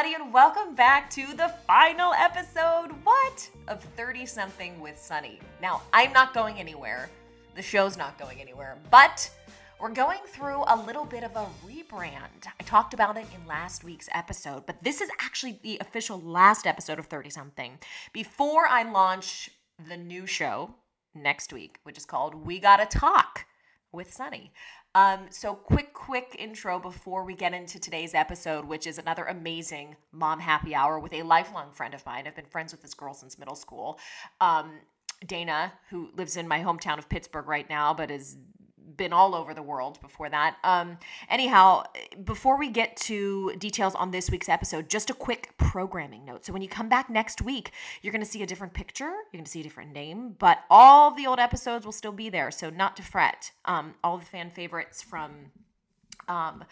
everybody, and welcome back to the final episode, what? Of 30 something with Sonni. Now, I'm not going anywhere. The show's not going anywhere, but we're going through a little bit of a rebrand. I talked about it in last week's episode, but this is actually the official last episode of 30 something. Before I launch the new show next week, which is called We Gotta Talk with Sonni. Um, so, quick, quick intro before we get into today's episode, which is another amazing mom happy hour with a lifelong friend of mine. I've been friends with this girl since middle school. Um, Dana, who lives in my hometown of Pittsburgh right now, but is been all over the world before that. Um, anyhow, before we get to details on this week's episode, just a quick programming note. So when you come back next week, you're going to see a different picture, you're going to see a different name, but all the old episodes will still be there. So not to fret. Um, all the fan favorites from um,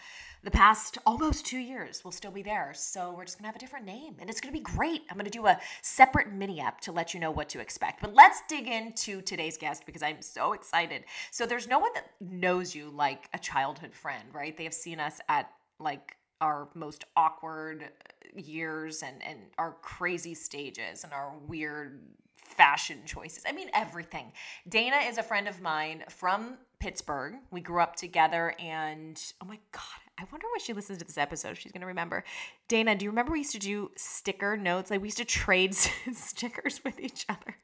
the past almost two years will still be there. So we're just gonna have a different name and it's gonna be great. I'm gonna do a separate mini app to let you know what to expect. But let's dig into today's guest because I'm so excited. So there's no one that knows you like a childhood friend, right? They have seen us at like our most awkward years and and our crazy stages and our weird fashion choices. I mean everything. Dana is a friend of mine from Pittsburgh. We grew up together and oh my god, I wonder when she listens to this episode, she's going to remember. Dana, do you remember we used to do sticker notes? Like we used to trade stickers with each other.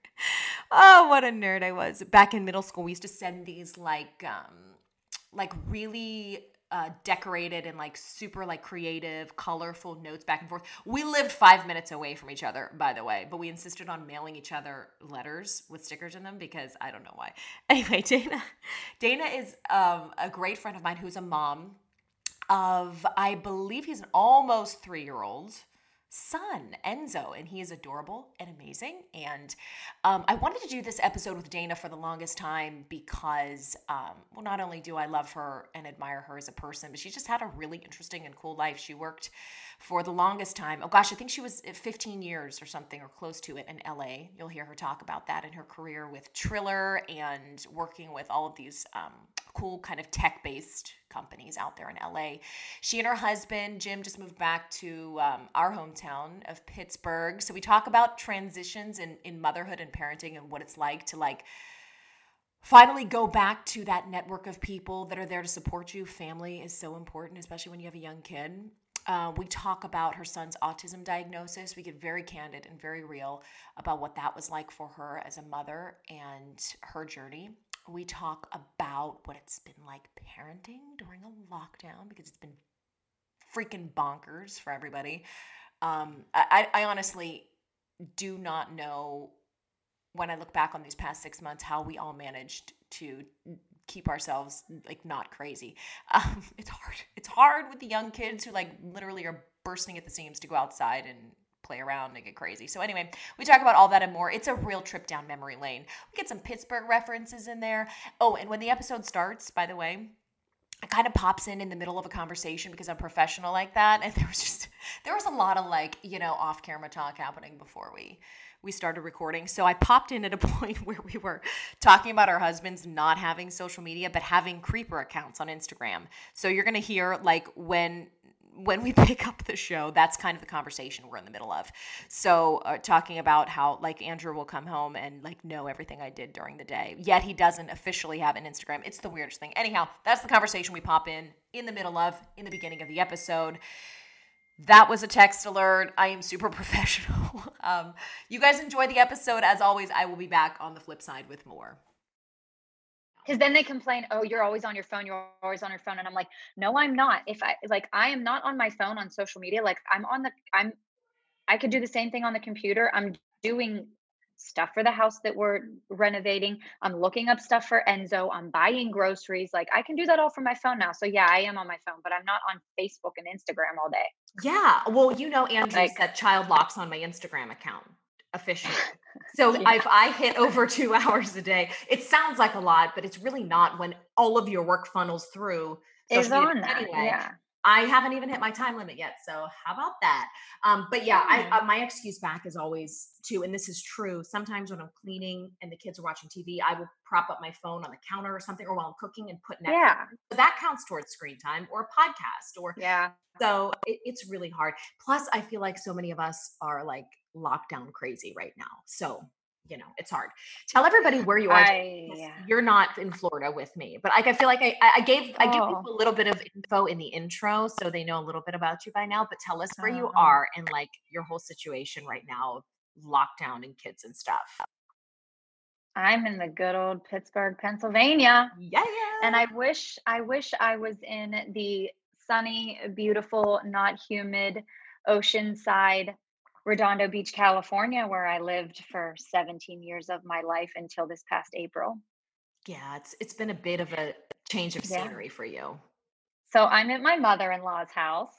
Oh, what a nerd I was. Back in middle school, we used to send these like um like really uh, decorated and like super like creative, colorful notes back and forth. We lived five minutes away from each other, by the way, but we insisted on mailing each other letters with stickers in them because I don't know why. Anyway, Dana, Dana is um, a great friend of mine who's a mom of, I believe he's an almost three year old son, Enzo, and he is adorable and amazing. And um, I wanted to do this episode with Dana for the longest time because, um, well, not only do I love her and admire her as a person, but she just had a really interesting and cool life. She worked for the longest time. Oh gosh, I think she was 15 years or something or close to it in LA. You'll hear her talk about that in her career with Triller and working with all of these um, cool kind of tech based companies out there in LA. She and her husband, Jim, just moved back to um, our hometown of Pittsburgh. So we talk about transitions in, in motherhood and parenting and what it's like to like finally go back to that network of people that are there to support you. Family is so important, especially when you have a young kid. Uh, we talk about her son's autism diagnosis. We get very candid and very real about what that was like for her as a mother and her journey we talk about what it's been like parenting during a lockdown because it's been freaking bonkers for everybody. Um, I, I honestly do not know when I look back on these past six months how we all managed to keep ourselves like not crazy. Um, it's hard. It's hard with the young kids who like literally are bursting at the seams to go outside and play around and get crazy. So anyway, we talk about all that and more. It's a real trip down memory lane. We get some Pittsburgh references in there. Oh, and when the episode starts, by the way, it kind of pops in in the middle of a conversation because I'm professional like that, and there was just there was a lot of like you know off camera talk happening before we we started recording. So I popped in at a point where we were talking about our husbands not having social media but having creeper accounts on Instagram. So you're going to hear like when when we pick up the show, that's kind of the conversation we're in the middle of. So, uh, talking about how like Andrew will come home and like know everything I did during the day, yet he doesn't officially have an Instagram. It's the weirdest thing. Anyhow, that's the conversation we pop in in the middle of in the beginning of the episode. That was a text alert. I am super professional. um, you guys enjoy the episode. As always, I will be back on the flip side with more. Because then they complain oh you're always on your phone you're always on your phone. And i'm like no i'm not. If i like i am not on my phone on social media. Like i'm on the i'm i could do the same thing on the computer. I'm doing stuff for the house that we're renovating. I'm looking up stuff for enzo. I'm buying groceries. Like i can do that all from my phone now. So yeah i am on my phone but i'm not on facebook and instagram all day yeah well you know andrew like, set child locks on my instagram account officially so yeah. if I hit over two hours a day, it sounds like a lot, but it's really not when all of your work funnels through. Is on that. Anyway. Yeah. I haven't even hit my time limit yet. So how about that? Um, but yeah, I, uh, my excuse back is always too, and this is true. Sometimes when I'm cleaning and the kids are watching TV, I will prop up my phone on the counter or something, or while I'm cooking and put Netflix. Yeah. So that counts towards screen time or a podcast or Yeah. so it, it's really hard. Plus, I feel like so many of us are like lockdown crazy right now. So you know, it's hard. Tell everybody where you are. I, yeah. You're not in Florida with me, but like I feel like I, I gave I gave Oh. people a little bit of info in the intro, so they know a little bit about you by now. But tell us where you Oh. are and like your whole situation right now, lockdown and kids and stuff. I'm in the good old Pittsburgh, Pennsylvania. Yeah, yeah. And I wish I wish I was in the sunny, beautiful, not humid oceanside Redondo Beach, California, where I lived for 17 years of my life until this past April. yeah, it's it's been a bit of a change of Yeah. scenery for you. So I'm at my mother-in-law's house.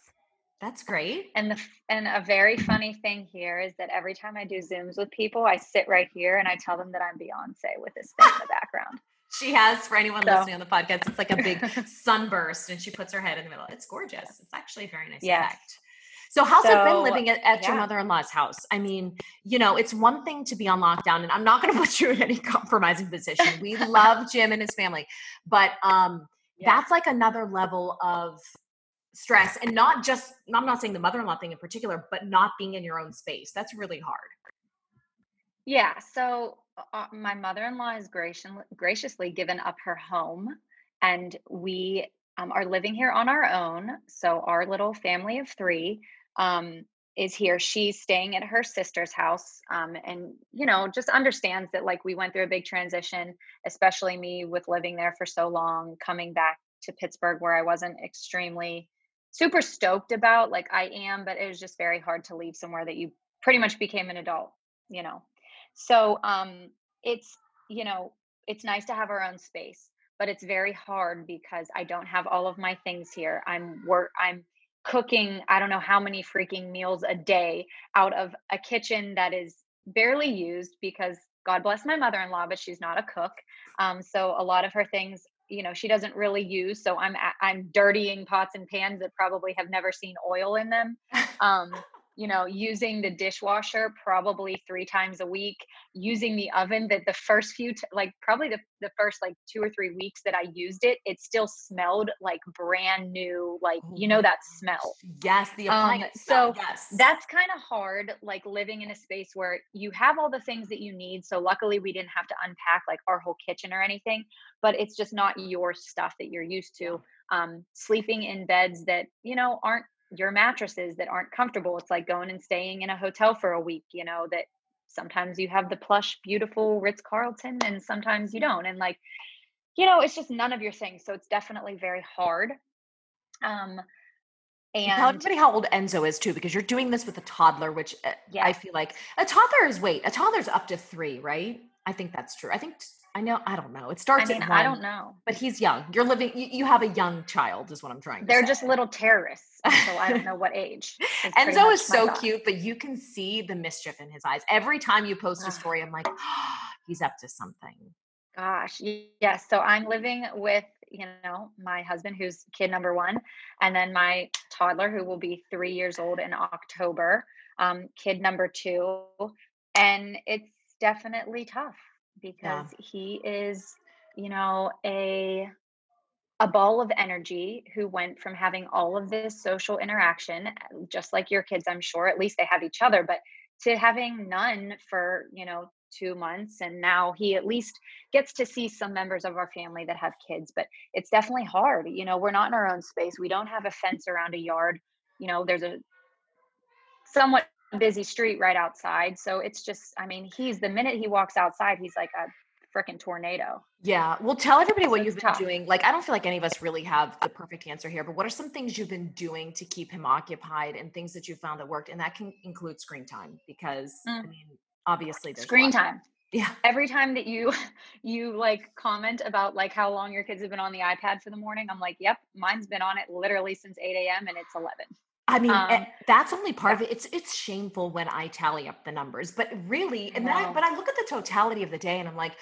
That's great. And the and a very funny thing here is that every time I do Zooms with people, I sit right here and I tell them that I'm Beyonce with this thing in the background. She has, for anyone So- listening on the podcast, it's like a big sunburst, and she puts her head in the middle. It's gorgeous. It's actually a very nice Yes. effect. So, how's it been living at, at your mother-in-law's house? I mean, you know, it's one thing to be on lockdown, and I'm not going to put you in any compromising position. We love Jim and his family, but um, Yeah. that's like another level of stress, and not just. I'm not saying the mother-in-law thing in particular, but not being in your own space. That's really hard. Yeah, so uh, my mother-in-law has graciously, graciously given up her home, and we um, are living here on our own. So our little family of three um, is here. She's staying at her sister's house, um, and you know, just understands that like we went through a big transition, especially me with living there for so long, coming back to Pittsburgh where I wasn't extremely super stoked about. Like I am, but it was just very hard to leave somewhere that you pretty much became an adult, you know. So um it's you know, it's nice to have our own space, but it's very hard because I don't have all of my things here. I'm work I'm cooking I don't know how many freaking meals a day out of a kitchen that is barely used because God bless my mother-in-law, but she's not a cook. Um so a lot of her things you know she doesn't really use so i'm i'm dirtying pots and pans that probably have never seen oil in them um you know using the dishwasher probably three times a week using the oven that the first few t- like probably the, the first like two or three weeks that i used it it still smelled like brand new like you know that smell? Yes, the Um, so yes, that's kind of hard like living in a space where you have all the things that you need so luckily we didn't have to unpack like our whole kitchen or anything but it's just not your stuff that you're used to. Um, sleeping in beds that you know aren't your mattresses that aren't comfortable it's like going and staying in a hotel for a week you know that sometimes you have the plush beautiful ritz carlton and sometimes you don't and like you know it's just none of your things so it's definitely very hard um and Tell everybody how old Enzo is too, because you're doing this with a toddler, which uh, I feel like a toddler is wait, a toddler's up to three, right? I think that's true. I think I know. I don't know. It i starts mean at i don't know but he's young. You're living. You, you have a young child, is what I'm trying to They're say. just little terrorists, so I don't know what age. Enzo is so cute, but you can see the mischief in his eyes every time you post a story. I'm like, he's up to something. Gosh, yes. So I'm living with, you know, my husband, who's kid number one, and then my toddler, who will be three years old in October, um, kid number two. And it's definitely tough because he is, you know, a a ball of energy who went from having all of this social interaction, eh, just like your kids, I'm sure, at least they have each other, but to having none for, you know, two months. And now he at least gets to see some members of our family that have kids, but it's definitely hard. You know, we're not in our own space. We don't have a fence around a yard. You know, there's a somewhat busy street right outside. So it's just, I mean, he's the minute he walks outside, he's like a freaking tornado. Yeah. Well, tell everybody what So you've been tough. doing. Like, I don't feel like any of us really have the perfect answer here, but what are some things you've been doing to keep him occupied and things that you found that worked? And that can include screen time because, I Mm. mean, obviously, there's Screen time. Yeah. every time that you you like comment about like how long your kids have been on the ipad for the morning i'm like yep mine's been on it literally since 8 a.m and it's 11 I mean, eh, Um, that's only part of it. It's it's shameful when I tally up the numbers, but really, and then I, but I look at the totality of the day, and I'm like,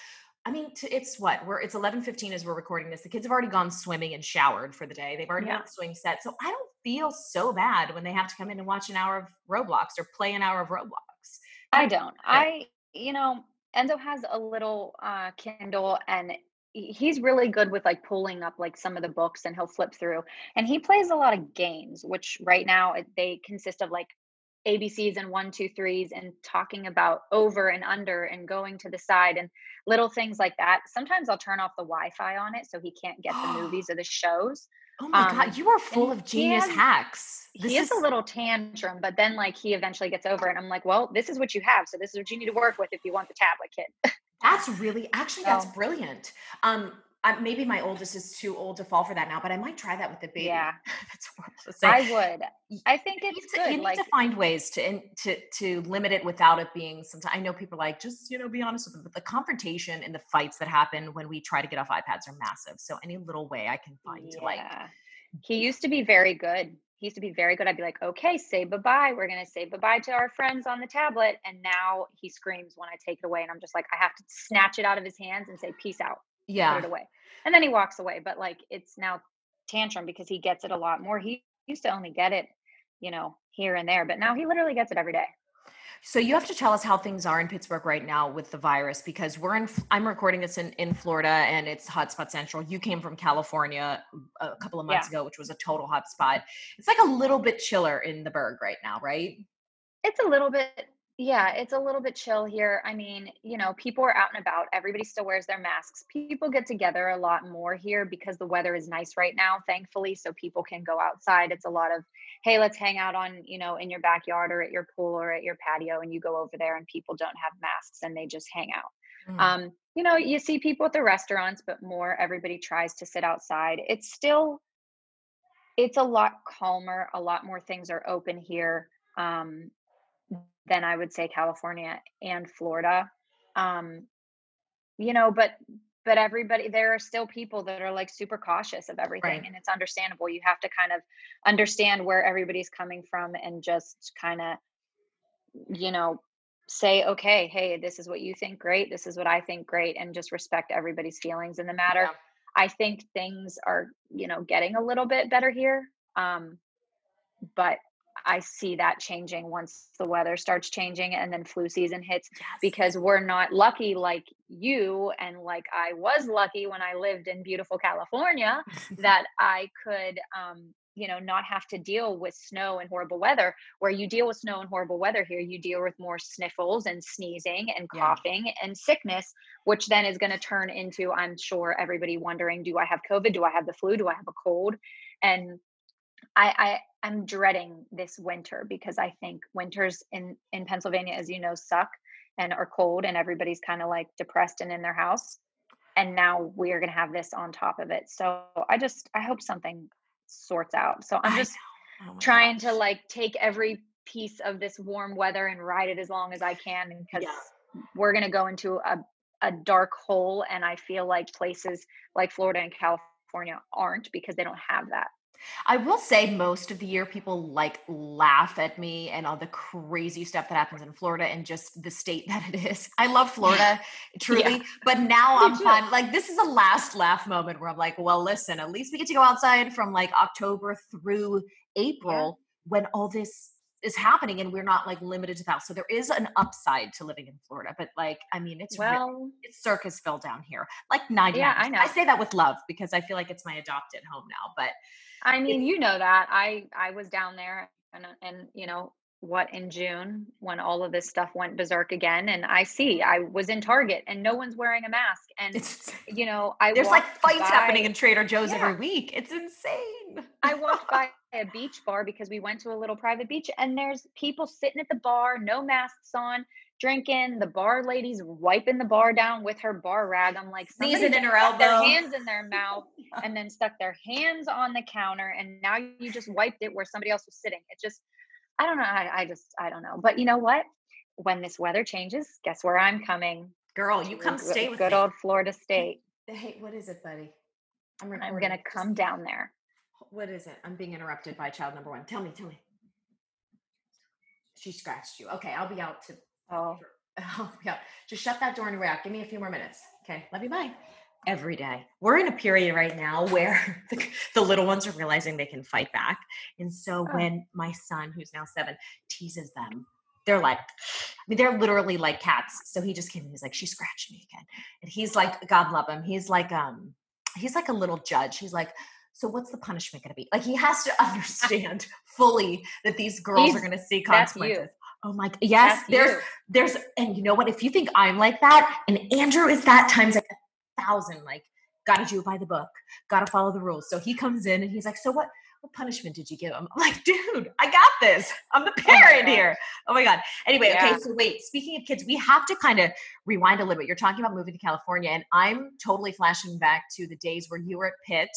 I mean, it's what we're it's 11:15 as we're recording this. The kids have already gone swimming and showered for the day. They've already Yeah. got the swing set, so I don't feel so bad when they have to come in and watch an hour of Roblox or play an hour of Roblox. I don't. I, you know, Enzo has a little uh, Kindle and he's really good with like pulling up like some of the books and he'll flip through. And he plays a lot of games which right now they consist of like abcs and one two threes and talking about over and under and going to the side and little things like that. Sometimes i'll turn off the wi-fi on it so he can't get the movies or the shows oh my um, god you are full of genius has, hacks. this he is a little tantrum but then like he eventually gets over it i'm like well this is what you have so this is what you need to work with if you want the tablet kid That's really actually that's brilliant. Um, I, maybe my oldest is too old to fall for that now, but I might try that with the baby. Yeah, that's horrible to say. I would. I think it's you good. you need like, to find ways to in, to to limit it without it being. Sometimes I know people like just you know be honest with them, but the confrontation and the fights that happen when we try to get off iPads are massive. So any little way I can find yeah. to like. He used to be very good he used to be very good. I'd be like, okay, say bye bye. We're going to say bye bye to our friends on the tablet. And now he screams when I take it away. And I'm just like, I have to snatch it out of his hands and say, peace out. Yeah. Put it away. And then he walks away. But like, it's now tantrum because he gets it a lot more. He used to only get it, you know, here and there, but now he literally gets it every day. So you have to tell us how things are in Pittsburgh right now with the virus because we're in I'm recording this in, in Florida and it's hotspot central. You came from California a couple of months yeah. ago, which was a total hotspot. It's like a little bit chiller in the Burgh right now, right? It's a little bit yeah, it's a little bit chill here. I mean, you know, people are out and about. Everybody still wears their masks. People get together a lot more here because the weather is nice right now, thankfully. So people can go outside. It's a lot of, hey, let's hang out on, you know, in your backyard or at your pool or at your patio. And you go over there and people don't have masks and they just hang out. Mm. Um, you know, you see people at the restaurants, but more everybody tries to sit outside. It's still, it's a lot calmer. A lot more things are open here. Um, than I would say California and Florida. Um, you know, but but everybody there are still people that are like super cautious of everything right. and it's understandable. You have to kind of understand where everybody's coming from and just kind of you know say okay hey this is what you think great this is what i think great and just respect everybody's feelings in the matter yeah. i think things are you know getting a little bit better here um but I see that changing once the weather starts changing and then flu season hits yes. because we're not lucky like you and like I was lucky when I lived in beautiful California that I could um you know not have to deal with snow and horrible weather where you deal with snow and horrible weather here you deal with more sniffles and sneezing and coughing yeah. and sickness which then is going to turn into i'm sure everybody wondering do i have covid do i have the flu do i have a cold and I, I am dreading this winter because I think winters in in Pennsylvania, as you know, suck and are cold, and everybody's kind of like depressed and in their house. And now we are going to have this on top of it. So I just I hope something sorts out. So I'm just oh trying gosh. to like take every piece of this warm weather and ride it as long as I can because yeah. we're going to go into a a dark hole and I feel like places like Florida and California aren't because they don't have that. I will say most of the year people like laugh at me and all the crazy stuff that happens in Florida and just the state that it is. I love Florida truly, yeah. but now I'm fine. Like this is a last laugh moment where I'm like, well, listen, at least we get to go outside from like October through April yeah. when all this is happening and we're not like limited to that. So there is an upside to living in Florida, but like I mean, it's well, really, it's circus fell down here. Like 90. Yeah, I know. I say that with love because I feel like it's my adopted home now, but I mean, you know that I I was down there and and you know what in June when all of this stuff went berserk again and I see I was in Target and no one's wearing a mask and it's, you know I There's like fights by, happening in Trader Joe's yeah. every week. It's insane. I walked by a beach bar because we went to a little private beach and there's people sitting at the bar, no masks on drinking. The bar lady's wiping the bar down with her bar rag. I'm like, sneezing in her elbow, their hands in their mouth, and then stuck their hands on the counter. And now you just wiped it where somebody else was sitting. It just, I don't know. I, I just, I don't know. But you know what? When this weather changes, guess where I'm coming? Girl, you come stay with good me. old Florida State. Hey, what is it, buddy? I'm, I'm gonna come down there. What is it? I'm being interrupted by child number one. Tell me, tell me. She scratched you. Okay, I'll be out to Oh. Oh, yeah. Just shut that door and react. Give me a few more minutes. Okay. Love you. Bye. every day. We're in a period right now where the, the little ones are realizing they can fight back. And so Oh. when my son, who's now seven, teases them, they're like, I mean, they're literally like cats. So he just came and he's like, she scratched me again. And he's like, God love him. He's like, um, he's like a little judge. He's like, so what's the punishment going to be? Like he has to understand fully that these girls He's- are going to see consequences. Oh my, yes, That's there's you. there's and you know what if you think i'm like that and andrew is that times like a thousand like gotta do it by the book gotta follow the rules. So he comes in and he's like so what what punishment did you give him? I'm like dude i got this. I'm the parent God. here. Oh my god. Anyway okay so wait speaking of kids we have to kind of rewind a little bit. You're talking about moving to california and i'm totally flashing back to the days where you were at pitt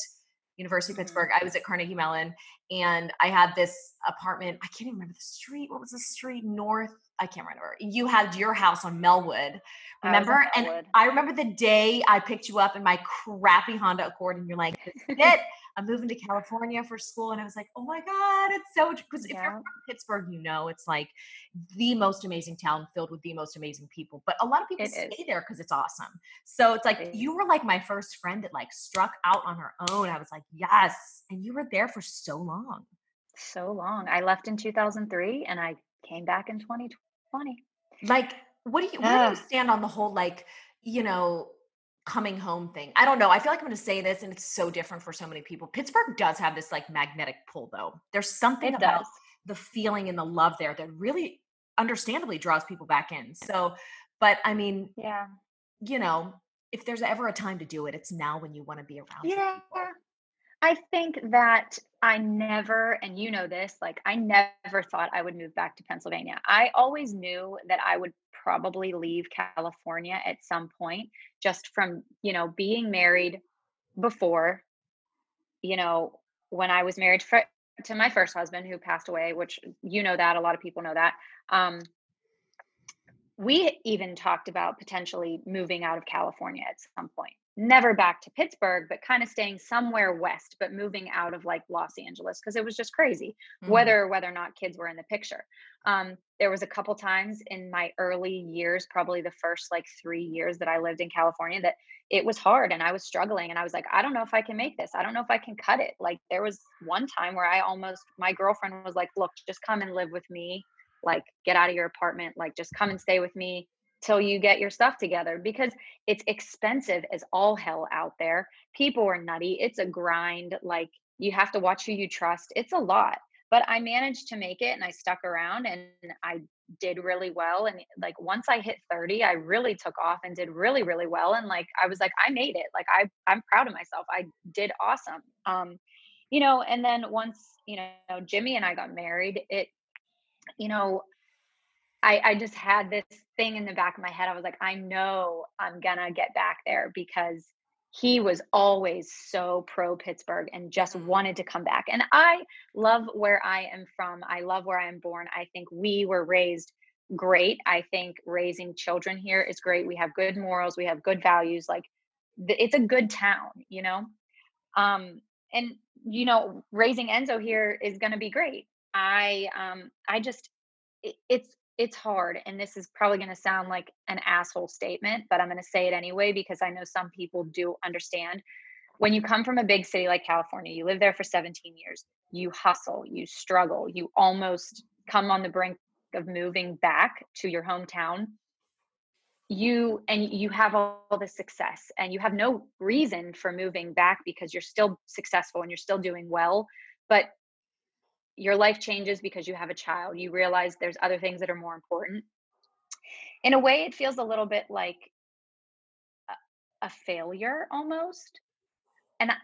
University of Mhm. Pittsburgh. I was at Carnegie Mellon and I had this apartment. I can't even remember the street. What was the street? North. I can't remember. You had your house on Melwood. I was in Remember? And I remember the day I picked you up in my crappy Honda Accord and you're like, this is it. I'm moving to California for school. And I was like, oh my God, it's so because if you're Yeah. from Pittsburgh, you know it's like the most amazing town filled with the most amazing people. But a lot of people It stay is. there because it's awesome. So it's like It you were like my first friend that like struck out on her own. I was like, yes. And you were there for so long. so long. I left in 2003 and I came back in 2020. Like, what do you where do you stand on the whole like, you know, coming home thing? I don't know. I feel like I'm gonna say this and it's so different for so many people. Pittsburgh does have this like magnetic pull though. There's something It about does. the feeling and the love there that really understandably draws people back in. So, but I mean, Yeah. you know, if there's ever a time to do it, it's now when you want to be around Yeah. I think that I never, and you know this, like I never thought I would move back to Pennsylvania. I always knew that I would probably leave California at some point, just from, you know, being married before, you know, when I was married for, to my first husband who passed away, which you know that, a lot of people know that. Um, we even talked about potentially moving out of California at some point. Never back to Pittsburgh, but kind of staying somewhere west, but moving out of like Los Angeles because it was just crazy. Mhm. Whether whether or not kids were in the picture. Um, there was a couple times in my early years, probably the first like three years that I lived in California, that it was hard and I was struggling and I was like, I don't know if I can make this. I don't know if I can cut it. Like there was one time where I almost my girlfriend was like, look, just come and live with me like get out of your apartment like just come and stay with me till you get your stuff together because it's expensive as all hell out there. People are nutty it's a grind like you have to watch who you trust it's a lot. But i managed to make it and i stuck around and i did really well and like once i hit 30 i really took off and did really really well and like i was like i made it like i i'm proud of myself i did awesome. Um you know and then once you know jimmy and i got married it you know, I I just had this thing in the back of my head. I was like, I know I'm gonna get back there because he was always so pro Pittsburgh and just wanted to come back. And I love where I am from. I love where I am born. I think we were raised great. I think raising children here is great. We have good morals, we have good values. Like it's a good town, you know? Um, and you know, raising Enzo here is going to be great. I um I just it's it's hard and this is probably going to sound like an asshole statement, but I'm going to say it anyway because I know some people do understand. When you come from a big city like California, you live there for 17 years, you hustle, you struggle, you almost come on the brink of moving back to your hometown you and you have all, this success and you have no reason for moving back because you're still successful and you're still doing well but your life changes because you have a child you realize there's other things that are more important. In a way it feels a little bit like a, a failure almost. And I,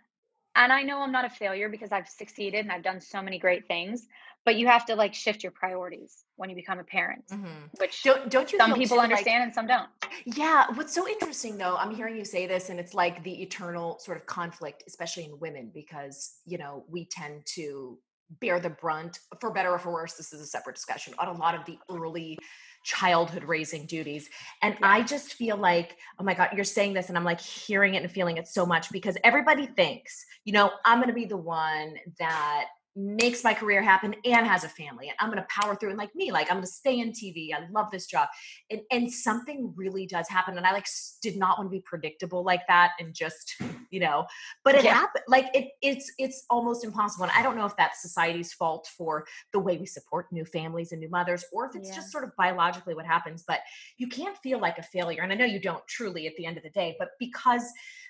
and I know I'm not a failure because I've succeeded and I've done so many great things but you have to like shift your priorities when you become a parent Mhm. which Don't don't you some people too, like- understand and some don't. Yeah, what's so interesting though, I'm hearing you say this, and it's like the eternal sort of conflict, especially in women, because you know we tend to bear the brunt, for better or for worse. This is a separate discussion on a lot of the early childhood raising duties, and Yeah. I just feel like, oh my god, you're saying this, and I'm like hearing it and feeling it so much because everybody thinks, you know, I'm going to be the one that makes my career happen and has a family and i'm going to power through and like me like i'm going to stay in tv i love this job and, and something really does happen and i like did not want to be predictable like that and just you know but it yeah. happened like it it's it's almost impossible and i don't know if that's society's fault for the way we support new families and new mothers or if it's yeah. just sort of biologically what happens but you can't feel like a failure and i know you don't truly at the end of the day but because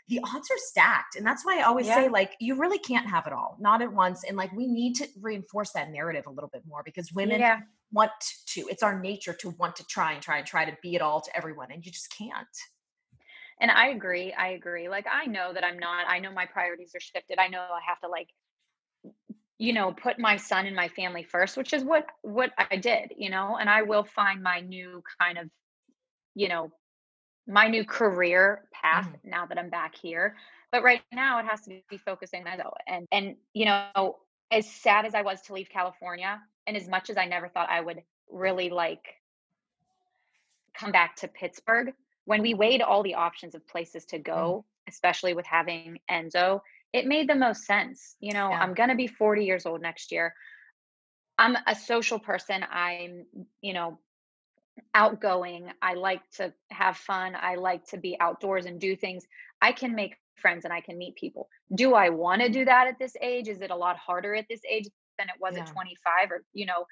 the odds are stacked. And that's why I always yeah. say, like, you really can't have it all, not at once. And like, we need to reinforce that narrative a little bit more because women yeah. want to, it's our nature to want to try and try and try to be it all to everyone. And you just can't. And I agree. I agree. Like, I know that I'm not, I know my priorities are shifted. I know I have to, like, you know put my son and my family first which is what what i did you know and i will find my new kind of you know my new career path mm. now that I'm back here. But right now it has to be focusing on and and you know, as sad as I was to leave California and as much as I never thought I would really like come back to Pittsburgh, when we weighed all the options of places to mm. go, mm. especially with having Enzo, it made the most sense. You know, yeah. I'm going to be 40 years old next year. I'm a social person. I'm, you know, outgoing. I like to have fun. I like to be outdoors and do things. I can make friends and I can meet people. Do I want to do that at this age? Is it a lot harder at this age than it was yeah. at 25 or, you know,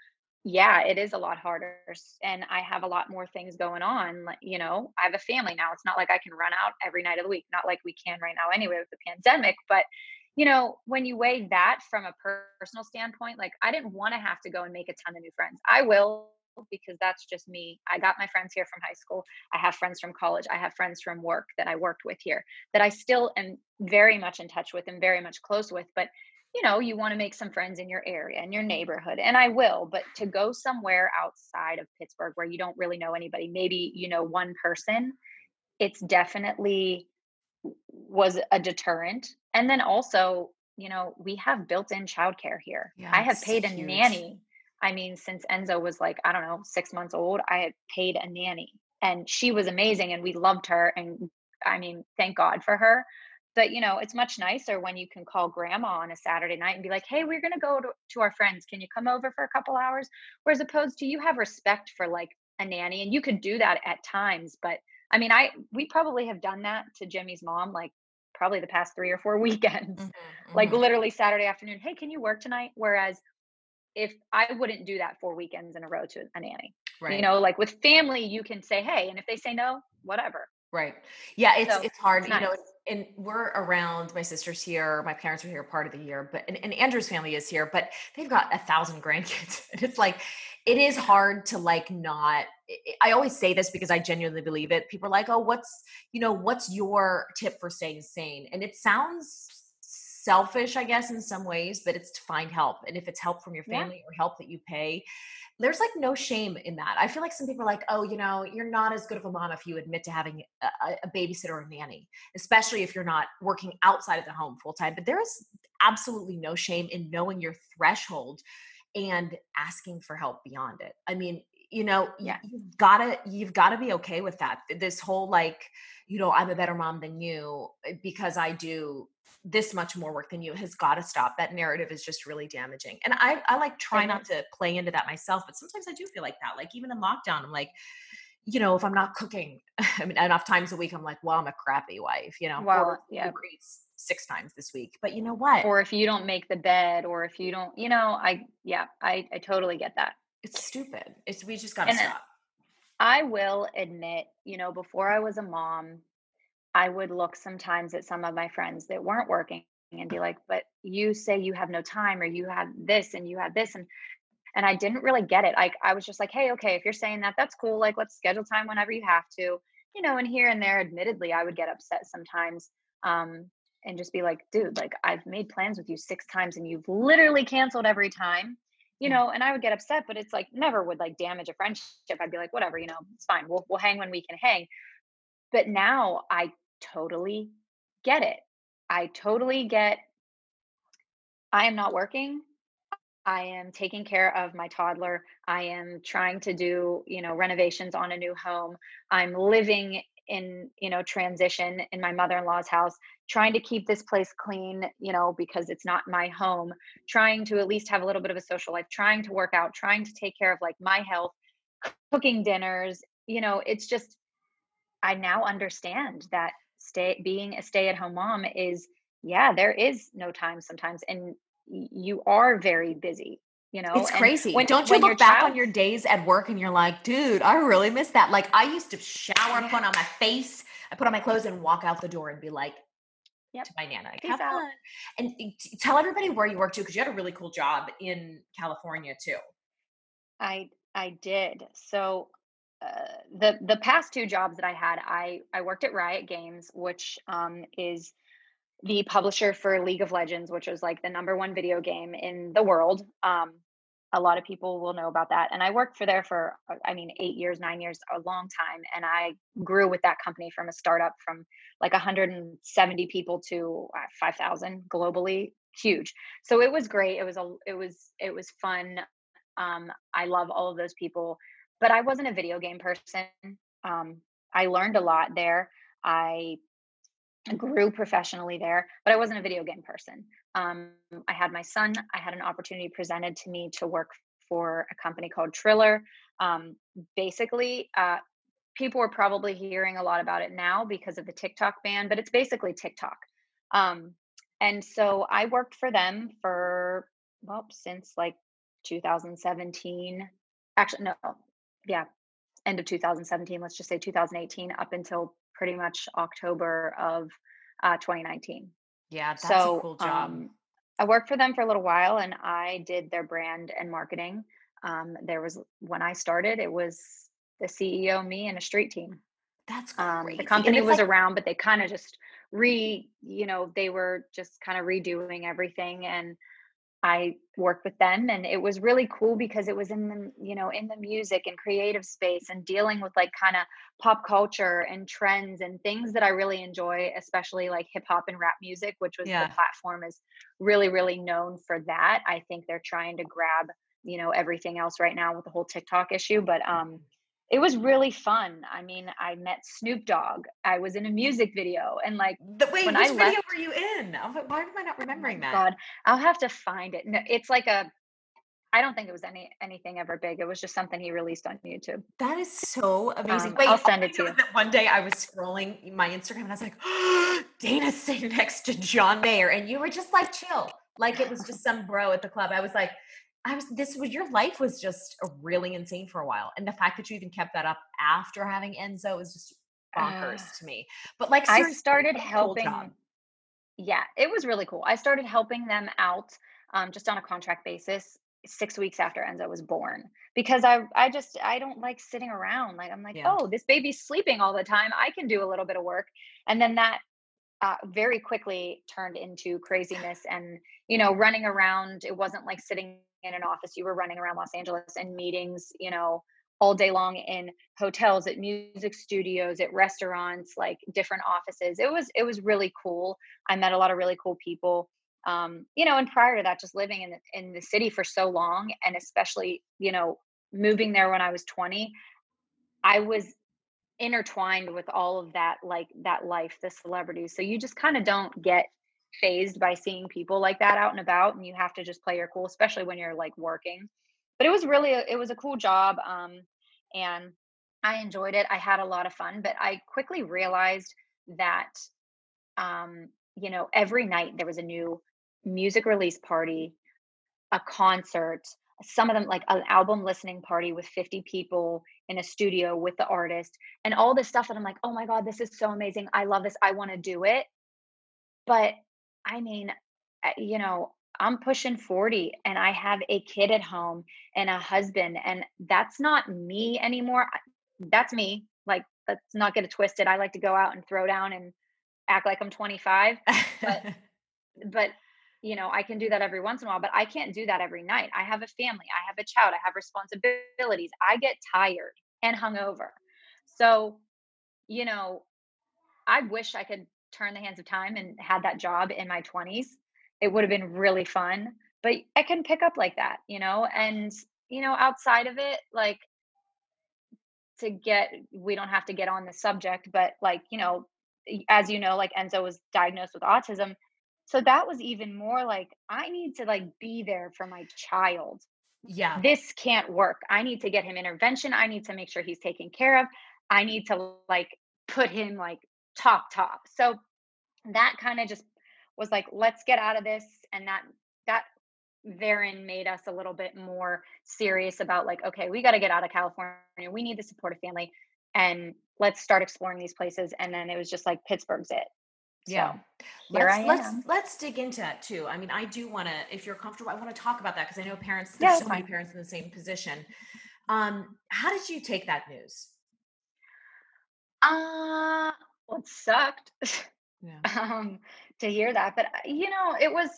yeah, it is a lot harder. And I have a lot more things going on. You know, I have a family now. It's not like I can run out every night of the week, not like we can right now anyway with the pandemic. But, you know, when you weigh that from a personal standpoint, like I didn't want to have to go and make a ton of new friends. I will because that's just me. I got my friends here from high school. I have friends from college. I have friends from work that I worked with here that I still am very much in touch with and very much close with. But you know, you want to make some friends in your area in your neighborhood, and I will. But to go somewhere outside of Pittsburgh where you don't really know anybody, maybe you know one person, it's definitely was a deterrent. And then also, you know, we have built-in childcare here. Yeah, I have paid a huge. nanny I mean, since Enzo was like, I don't know, six months old, I had paid a nanny and she was amazing and we loved her. And I mean, thank God for her. But, you know, it's much nicer when you can call grandma on a Saturday night and be like, hey, we're going to go to our friends. Can you come over for a couple hours? Whereas opposed to you have respect for like a nanny and you could do that at times. But I mean, I, we probably have done that to Jimmy's mom, like probably the past three or four weekends, mm-hmm, like mm-hmm. literally Saturday afternoon. Hey, can you work tonight? Whereas if I wouldn't do that four weekends in a row to a nanny. Right. You know, like with family, you can say, hey, and if they say no, whatever. Right. Yeah, it's so, it's hard. It's you nice. know, and we're around my sister's here, my parents are here part of the year, but and, and Andrew's family is here, but they've got a thousand grandkids. And it's like it is hard to like not I always say this because I genuinely believe it. People are like, oh, what's you know, what's your tip for staying sane? And it sounds selfish, I guess, in some ways, but it's to find help. And if it's help from your family yeah. or help that you pay, there's like no shame in that. I feel like some people are like, oh, you know, you're not as good of a mom if you admit to having a, a babysitter or a nanny, especially if you're not working outside of the home full time. But there is absolutely no shame in knowing your threshold and asking for help beyond it. I mean, you know, yeah. you've gotta you've gotta be okay with that. This whole like, you know, I'm a better mom than you eh, because I do this much more work than you has got to stop. That narrative is just really damaging. And I, I like try not to play into that myself, but sometimes I do feel like that. Like even in lockdown, I'm like, you know, if I'm not cooking, I mean, enough times a week, I'm like, well, I'm a crappy wife, you know, well, yeah. six times this week. But you know what? Or if you don't make the bed, or if you don't, you know, I, yeah, I, I totally get that. It's stupid. It's, we just got to stop. I will admit, you know, before I was a mom, I would look sometimes at some of my friends that weren't working and be like, but you say you have no time or you have this and you have this. And and I didn't really get it. Like I was just like, hey, okay, if you're saying that, that's cool. Like let's schedule time whenever you have to. You know, and here and there, admittedly, I would get upset sometimes. Um, and just be like, dude, like I've made plans with you six times and you've literally canceled every time. You know, and I would get upset, but it's like never would like damage a friendship. I'd be like, whatever, you know, it's fine. We'll we'll hang when we can hang. But now I totally get it. I totally get I am not working. I am taking care of my toddler. I am trying to do, you know, renovations on a new home. I'm living in you know transition in my mother-in-law's house trying to keep this place clean you know because it's not my home trying to at least have a little bit of a social life trying to work out trying to take care of like my health cooking dinners you know it's just i now understand that stay being a stay-at-home mom is yeah there is no time sometimes and you are very busy you know it's and crazy when- don't you look back child- on your days at work and you're like dude i really miss that like i used to shower Yeah. put on my face i put on my clothes and walk out the door and be like Yep. to my nana like, have fun and tell everybody where you work too because you had a really cool job in california too I I did. So uh, the the past two jobs that I had, I I worked at Riot Games, which um, is the publisher for League of Legends, which was like the number one video game in the world. Um, a lot of people will know about that, and I worked for there for uh, I mean eight years, nine years, a long time, and I grew with that company from a startup from like 170 people to uh, 5,000 globally, huge. So it was great. It was a it was it was fun. Um, I love all of those people, but I wasn't a video game person. Um, I learned a lot there. I grew professionally there, but I wasn't a video game person. Um, I had my son. I had an opportunity presented to me to work for a company called Triller. Um, basically, uh, people are probably hearing a lot about it now because of the TikTok ban, but it's basically TikTok. Um, and so I worked for them for well since like 2017. Actually, no, yeah, end of 2017. Let's just say 2018 up until pretty much October of uh, 2019 yeah that's so a cool job um, I worked for them for a little while, and I did their brand and marketing. Um, there was when I started, it was the CEO, me, and a street team. that's Um, the company was like- around, but they kind of just re, you know, they were just kind of redoing everything, and I worked with them, and it was really cool because it was in the, you know, in the music and creative space, and dealing with like kind of pop culture and trends and things that I really enjoy, especially like hip hop and rap music, which was Yeah. the platform is really, really known for that. I think they're trying to grab, you know, everything else right now with the whole TikTok issue, but um it was really fun. I mean, I met Snoop Dogg. I was in a music video and like The- wait, when which I video left- were you in? I was like, Why am I not oh remembering that? God, I'll have to find it. No, it's like a I don't think it was any anything ever big. It was just something he released on YouTube. That is so amazing. Um, Wait, I'll send it to you. That one day I was scrolling my Instagram and I was like, "Dana sitting next to John Mayer, and you were just like chill, like it was just some bro at the club. I was like, I was. This was your life was just really insane for a while, and the fact that you even kept that up after having Enzo is just bonkers Ah. to me. But like, I started a cool helping. yeah, it was really cool. I started helping them out um, just on a contract basis six weeks after Enzo was born because I I just I don't like sitting around. Like I'm like, Yeah. oh, this baby's sleeping all the time. I can do a little bit of work, and then that uh, very quickly turned into craziness and you know running around. It wasn't like sitting in an office. You were running around Los Angeles and meetings. You know. All day long in hotels, at music studios, at restaurants, like different offices. It was it was really cool. I met a lot of really cool people. Um, you know, and prior to that, just living in the, in the city for so long, and especially you know moving there when I was 20, I was intertwined with all of that, like that life, the celebrities. So you just kind of don't get phased by seeing people like that out and about, and you have to just play your cool, especially when you're like working. But it was really a, it was a cool job, um, and I enjoyed it. I had a lot of fun, but I quickly realized that um, you know, every night there was a new music release party, a concert, some of them like an album listening party with 50 people in a studio with the artist and all this stuff. And I'm like, oh my God, this is so amazing. I love this. I want to do it. But I mean, you know, I'm pushing 40 and I have a kid at home and a husband, and that's not me anymore. That's me. Like, let's not get it twisted. I like to go out and throw down and act like I'm 25 but- but you know i can do that every once in a while but i can't do that every night i have a family i have a child i have responsibilities i get tired and hungover so you know i wish i could turn the hands of time and had that job in my 20s it would have been really fun but i couldn't pick up like that you know and you know outside of it like to get we don't have to get on the subject, but like, you know, as you know, like Enzo was diagnosed with autism. So that was even more like I need to like be there for my child. Yeah. This can't work. I need to get him intervention. I need to make sure he's taken care of. I need to like put him like top top. So that kind of just was like let's get out of this and that that therein made us a little bit more serious about like okay we got to get out of california we need to support a family and let's start exploring these places and then it was just like pittsburgh's it yeah. so let's let's let's dig into that too. I mean, I do want to, if you're comfortable, I want to talk about that because I know parents. Yeah, There's that's so many parents in the same position. Um, how did you take that news? uh well it sucked Yeah. um to hear that but uh, you know it was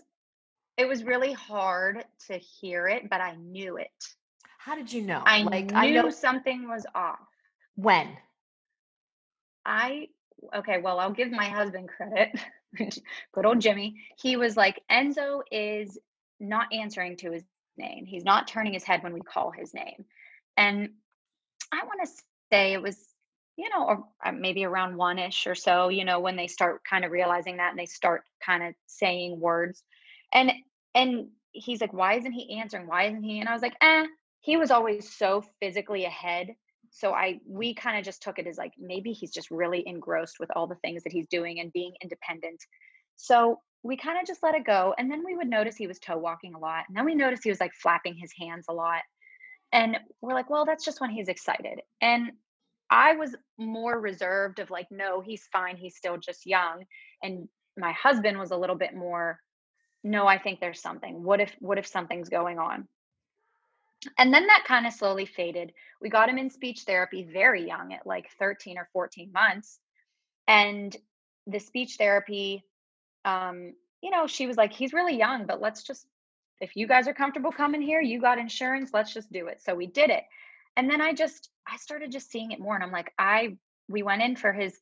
it was really hard to hear it but i knew it How did you know? i like knew I know something was off when. I okay, well, I'll give my husband credit. Good old Jimmy. He was like, Enzo is not answering to his name. He's not turning his head when we call his name. And I want to say it was, you know, or uh, maybe around one ish or so, you know, when they start kind of realizing that and they start kind of saying words. And, and he's like, why isn't he answering? Why isn't he? And I was like, eh, he was always so physically ahead so i we kind of just took it as like maybe he's just really engrossed with all the things that he's doing and being independent so we kind of just let it go and then we would notice he was toe walking a lot and then we noticed he was like flapping his hands a lot and we're like well that's just when he's excited and i was more reserved of like no he's fine he's still just young and my husband was a little bit more no i think there's something what if what if something's going on and then that kind of slowly faded. We got him in speech therapy very young at like 13 or 14 months. And the speech therapy, um, you know, she was like, he's really young, but let's just, if you guys are comfortable coming here, you got insurance, let's just do it. So we did it. And then I just, I started just seeing it more. And I'm like, I, we went in for his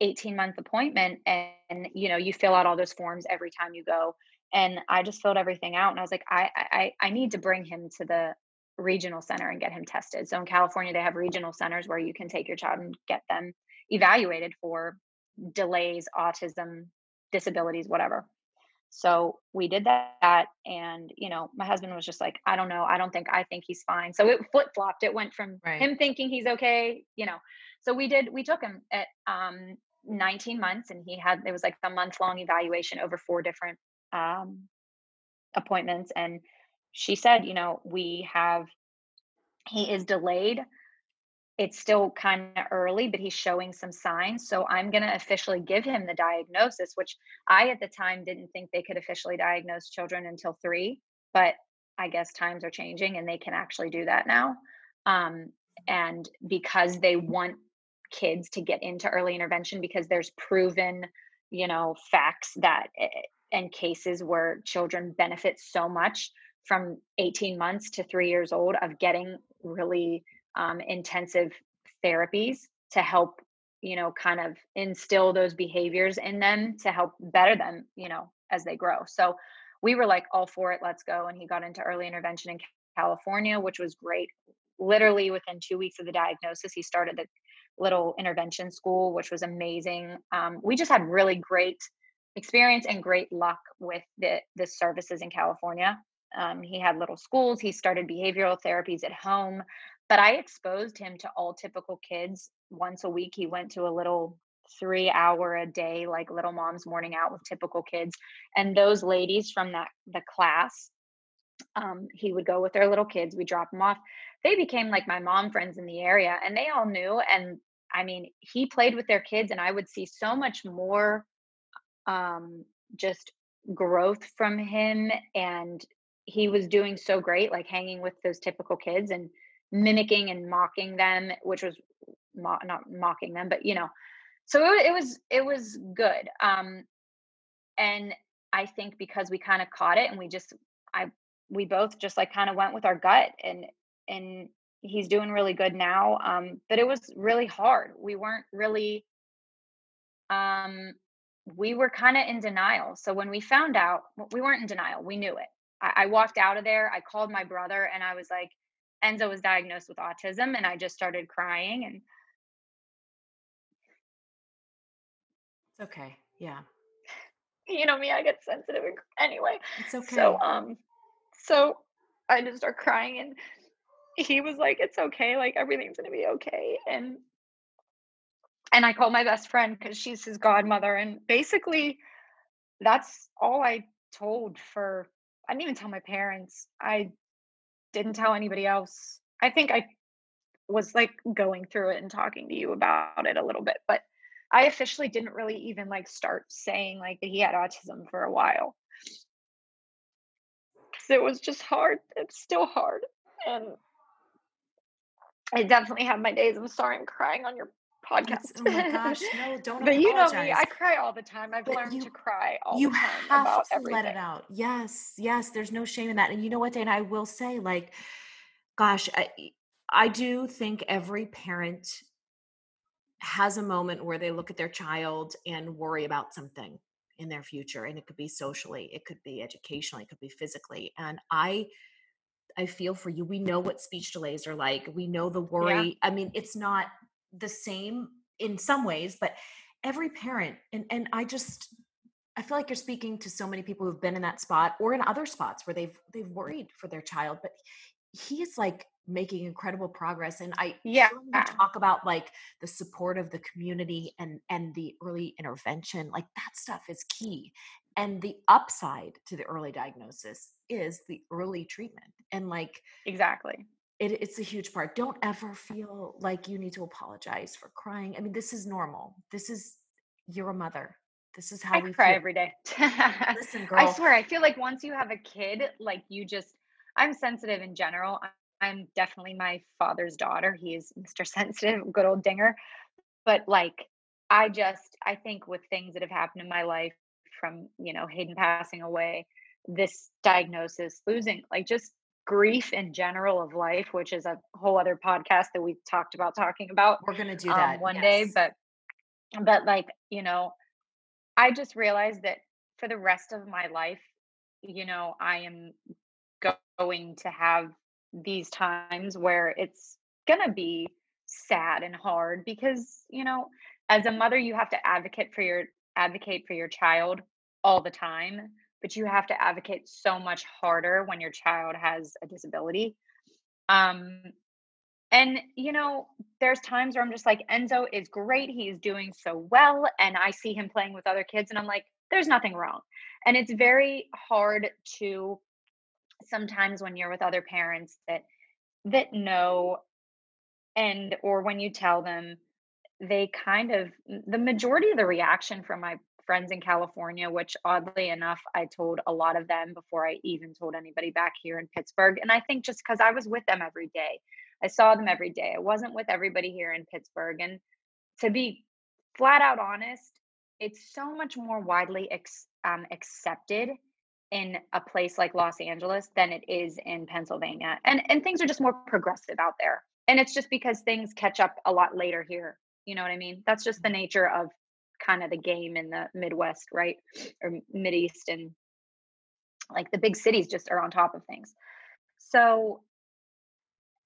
18 month appointment and, and you know, you fill out all those forms every time you go. And I just filled everything out. And I was like, I, I, I need to bring him to the regional center and get him tested. So in California, they have regional centers where you can take your child and get them evaluated for delays, autism, disabilities, whatever. So we did that. And, you know, my husband was just like, I don't know. I don't think, I think he's fine. So it flip flopped. It went from Right. him thinking he's okay, you know. So we did, we took him at um, 19 months and he had, it was like a month long evaluation over four different um, appointments. And she said, you know, we have, he is delayed. It's still kind of early, but he's showing some signs. So I'm going to officially give him the diagnosis, which I at the time didn't think they could officially diagnose children until three, but I guess times are changing and they can actually do that now. Um, and because they want kids to get into early intervention because there's proven, you know, facts that eh, and cases where children benefit so much from 18 months to three years old of getting really um, intensive therapies to help you know kind of instill those behaviors in them to help better them you know as they grow. So we were like all for it let's go and he got into early intervention in california which was great. Literally within two weeks of the diagnosis he started the little intervention school which was amazing. Um, we just had really great experience and great luck with the the services in california. Um, he had little schools he started behavioral therapies at home but I exposed him to all typical kids. Once a week, he went to a little three hour a day, like little mom's morning out with typical kids. And those ladies from that the class, um, he would go with their little kids. We drop them off. They became like my mom friends in the area, and they all knew. And I mean, he played with their kids, and I would see so much more, um, just growth from him. And he was doing so great, like hanging with those typical kids and mimicking and mocking them, which was mo- not mocking them, but you know, so it, it was it was good. Um, and I think because we kind of caught it and we just I we both just like kind of went with our gut and and he's doing really good now. Um, but it was really hard. We weren't really um we were kind of in denial. So when we found out, we weren't in denial. We knew it. I, I walked out of there. I called my brother and I was like, Enzo was diagnosed with autism and I just started crying and It's okay. Yeah. you know me, I get sensitive anyway. It's okay. So um so I just start crying and he was like, It's okay, like everything's gonna be okay. And and I called my best friend because she's his godmother. And basically that's all I told for I didn't even tell my parents. I didn't tell anybody else. I think I was like going through it and talking to you about it a little bit, but I officially didn't really even like start saying like that he had autism for a while. It was just hard. It's still hard. And I definitely have my days. I'm sorry I'm crying on your podcast. Oh my gosh, no, don't but you know me. I cry all the time. I've But learned you- to cry all you the time You have about to everything. let it out. Yes, yes. There's no shame in that. And you know what, Dana? I will say, like, gosh, I, I do think every parent has a moment where they look at their child and worry about something in their future, and it could be socially, it could be educationally, it could be physically. And I, I feel for you. We know what speech delays are like. We know the worry. I mean, it's not the same in some ways, but every parent and and I just I feel like you're speaking to so many people who've been in that spot or in other spots where they've they've worried for their child, but he is like making incredible progress and I Yeah. talk about like the support of the community and and the early intervention, like that stuff is key. And the upside to the early diagnosis is the early treatment. And like Exactly. It, it's a huge part. Don't ever feel like you need to apologize for crying. I mean, this is normal. This is you're a mother. This is how I we cry feel. every day. Listen, girl. I swear, I feel like once you have a kid, like you just, I'm sensitive in general. I'm definitely my father's daughter. He is Mr. Sensitive, good old dinger. But like, I just, I think with things that have happened in my life from, you know, Hayden passing away, this diagnosis, losing, like just grief in general of life, which is a whole other podcast that we talked about talking about We're gonna do um, that one day but but like you know i just realized that for the rest of my life you know i am go- going to have these times where it's gonna be sad and hard because you know as a mother you have to advocate for your advocate for your child all the time but you have to advocate so much harder when your child has a disability. Um and you know there's times where i'm just like enzo is great he's doing so well and i see him playing with other kids and i'm like there's nothing wrong and it's very hard to sometimes when you're with other parents that that know and or when you tell them they kind of the majority of the reaction from my friends in California, which oddly enough, I told a lot of them before I even told anybody back here in Pittsburgh. And I think just because I was with them every day, I saw them every day. I wasn't with everybody here in Pittsburgh. And to be flat out honest, it's so much more widely ex- um, accepted in a place like Los Angeles than it is in Pennsylvania. And and things are just more progressive out there. And it's just because things catch up a lot later here. You know what I mean? That's just the nature of kind of the game in the Midwest, right? Or Mid East and like the big cities just are on top of things. So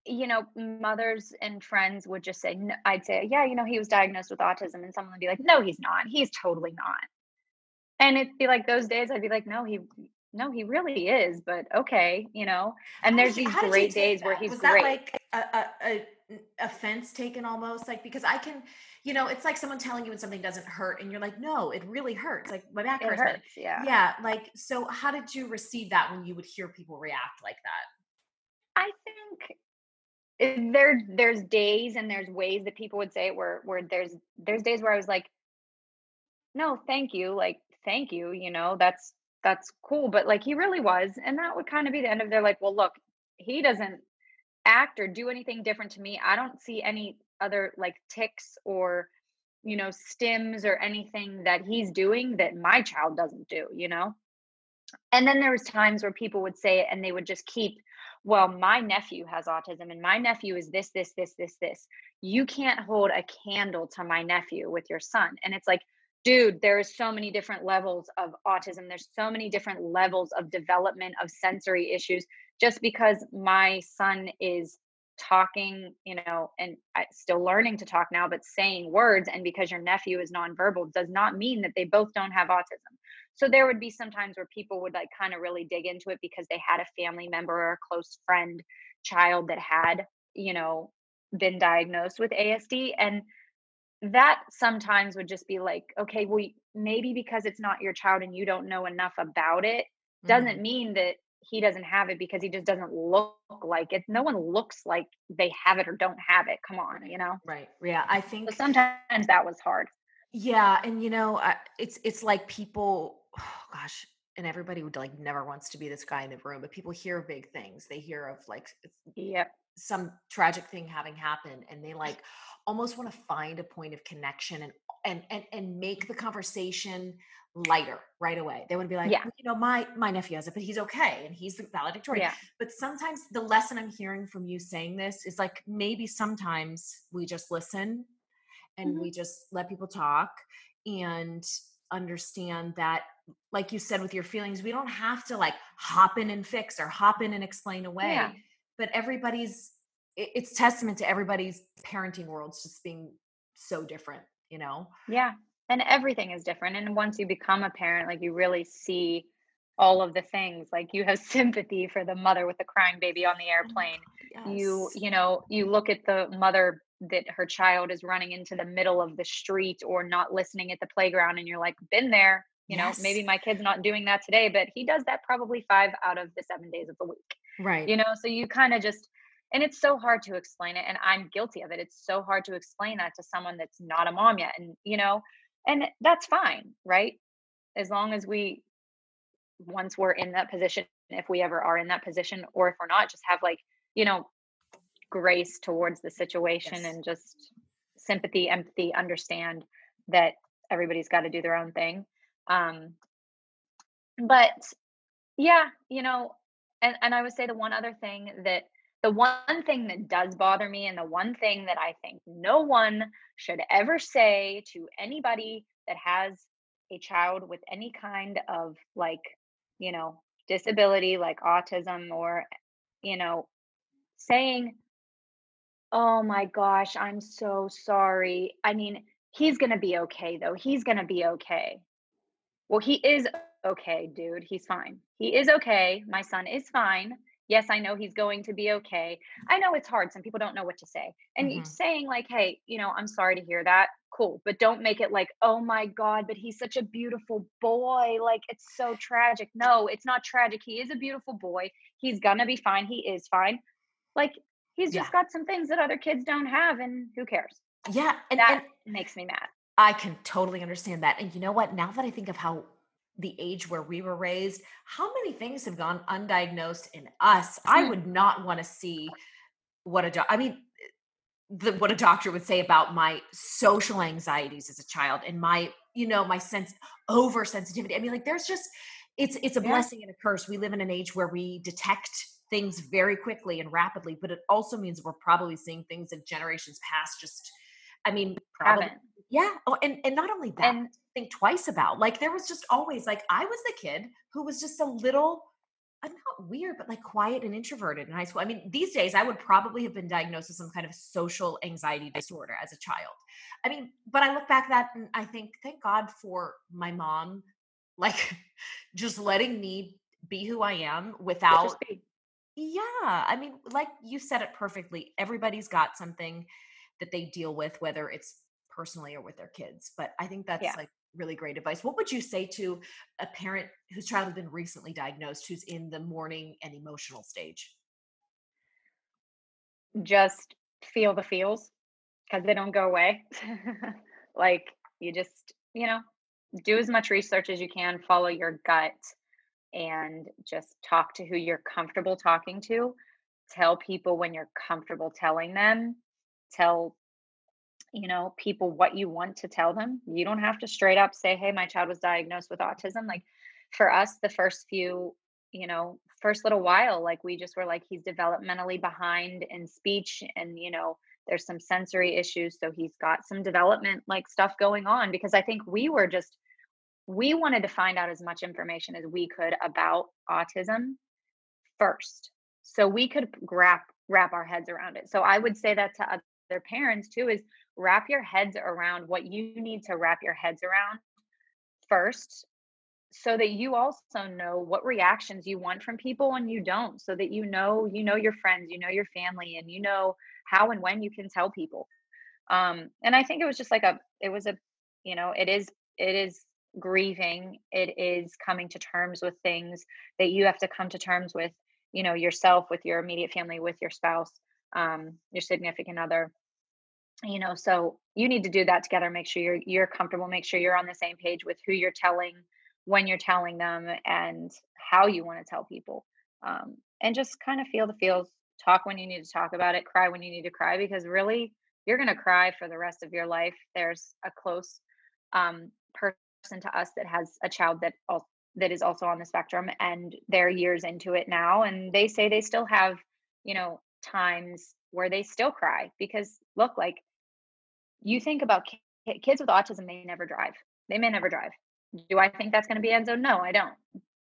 you know, mothers and friends would just say, I'd say, yeah, you know, he was diagnosed with autism. And someone would be like, no, he's not. He's totally not. And it'd be like those days, I'd be like, no, he, no, he really is. But okay, you know. And there's these how did you great days where he's was great. that like a, a, offense taken almost like because I can, you know, it's like someone telling you when something doesn't hurt and you're like, no, it really hurts. Like my back hurts. hurts. Yeah. Yeah, like so. How did you receive that when you would hear people react like that? I think there there's days and there's ways that people would say it where where there's there's days where I was like, no, thank you, like thank you, you know, that's that's cool, but like he really was, and that would kind of be the end of their like, well, look, he doesn't act or do anything different to me. I don't see any other like ticks or you know stims or anything that he's doing that my child doesn't do, you know. And then there was times where people would say it and they would just keep well, my nephew has autism and my nephew is this, this, this, this, this. You can't hold a candle to my nephew with your son. And it's like, dude, there is so many different levels of autism. There's so many different levels of development of sensory issues. Just because my son is talking, you know, and still learning to talk now, but saying words. And because your nephew is nonverbal does not mean that they both don't have autism. So there would be some times where people would like kind of really dig into it because they had a family member or a close friend child that had, you know, been diagnosed with ASD. And that sometimes would just be like, okay, well, maybe because it's not your child and you don't know enough about it, doesn't mm-hmm. mean that he doesn't have it because he just doesn't look like it. No one looks like they have it or don't have it. Come on, you know? Right. Yeah. I think so sometimes that was hard. Yeah. And, you know, it's, it's like people, oh gosh, and everybody would like never wants to be this guy in the room, but people hear big things. They hear of like, yeah, some tragic thing having happened and they like almost want to find a point of connection and and and, and make the conversation lighter right away. They would be like, yeah. you know, my my nephew has it, but he's okay and he's the valedictorian. Yeah. But sometimes the lesson I'm hearing from you saying this is like maybe sometimes we just listen and mm-hmm. we just let people talk and understand that like you said with your feelings, we don't have to like hop in and fix or hop in and explain away. Yeah. But everybody's it's testament to everybody's parenting worlds just being so different, you know? Yeah and everything is different and once you become a parent like you really see all of the things like you have sympathy for the mother with the crying baby on the oh airplane yes. you you know you look at the mother that her child is running into the middle of the street or not listening at the playground and you're like been there you yes. know maybe my kid's not doing that today but he does that probably 5 out of the 7 days of the week right you know so you kind of just and it's so hard to explain it and i'm guilty of it it's so hard to explain that to someone that's not a mom yet and you know and that's fine right as long as we once we're in that position if we ever are in that position or if we're not just have like you know grace towards the situation yes. and just sympathy empathy understand that everybody's got to do their own thing um but yeah you know and and i would say the one other thing that the one thing that does bother me, and the one thing that I think no one should ever say to anybody that has a child with any kind of like, you know, disability like autism or, you know, saying, oh my gosh, I'm so sorry. I mean, he's going to be okay though. He's going to be okay. Well, he is okay, dude. He's fine. He is okay. My son is fine yes i know he's going to be okay. I know it's hard some people don't know what to say and mm-hmm. saying like hey you know i'm sorry to hear that cool but don't make it like oh my god but he's such a beautiful boy like it's so tragic. No it's not tragic he is a beautiful boy he's gonna be fine he is fine like he's just got some things that other kids don't have and who cares? Yeah and that and makes me mad. I can totally understand that and you know what now that i think of how the age where we were raised, how many things have gone undiagnosed in us? I hmm. would not want to see what a doc. I mean, the, what a doctor would say about my social anxieties as a child and my, you know, my sense oversensitivity. I mean, like there's just it's it's a yeah. blessing and a curse. We live in an age where we detect things very quickly and rapidly, but it also means we're probably seeing things that generations past just I mean, probably Haven't. Yeah. Oh, and and not only that, and think twice about. Like there was just always like I was the kid who was just a little I'm not weird, but like quiet and introverted in high school. I mean, these days I would probably have been diagnosed with some kind of social anxiety disorder as a child. I mean, but I look back that and I think, thank God for my mom, like just letting me be who I am without. Yeah. I mean, like you said it perfectly. Everybody's got something that they deal with, whether it's personally or with their kids. But I think that's yeah. like really great advice. What would you say to a parent whose child has been recently diagnosed, who's in the mourning and emotional stage? Just feel the feels because they don't go away. like you just, you know, do as much research as you can, follow your gut, and just talk to who you're comfortable talking to. Tell people when you're comfortable telling them. Tell you know people what you want to tell them you don't have to straight up say hey my child was diagnosed with autism like for us the first few you know first little while like we just were like he's developmentally behind in speech and you know there's some sensory issues so he's got some development like stuff going on because i think we were just we wanted to find out as much information as we could about autism first so we could wrap wrap our heads around it. So I would say that to other parents too is wrap your heads around what you need to wrap your heads around first so that you also know what reactions you want from people and you don't so that you know you know your friends you know your family and you know how and when you can tell people. Um and i think it was just like a it was a you know it is it is grieving it is coming to terms with things that you have to come to terms with you know yourself with your immediate family with your spouse um your significant other you know so you need to do that together make sure you're you're comfortable make sure you're on the same page with who you're telling when you're telling them and how you want to tell people um, and just kind of feel the feels talk when you need to talk about it cry when you need to cry because really you're going to cry for the rest of your life. There's a close um, person to us that has a child that al- that is also on the spectrum and they're years into it now and they say they still have you know times where they still cry because look like you think about ki- kids with autism they never drive. They may never drive. Do i think that's going to be enzo? No i don't.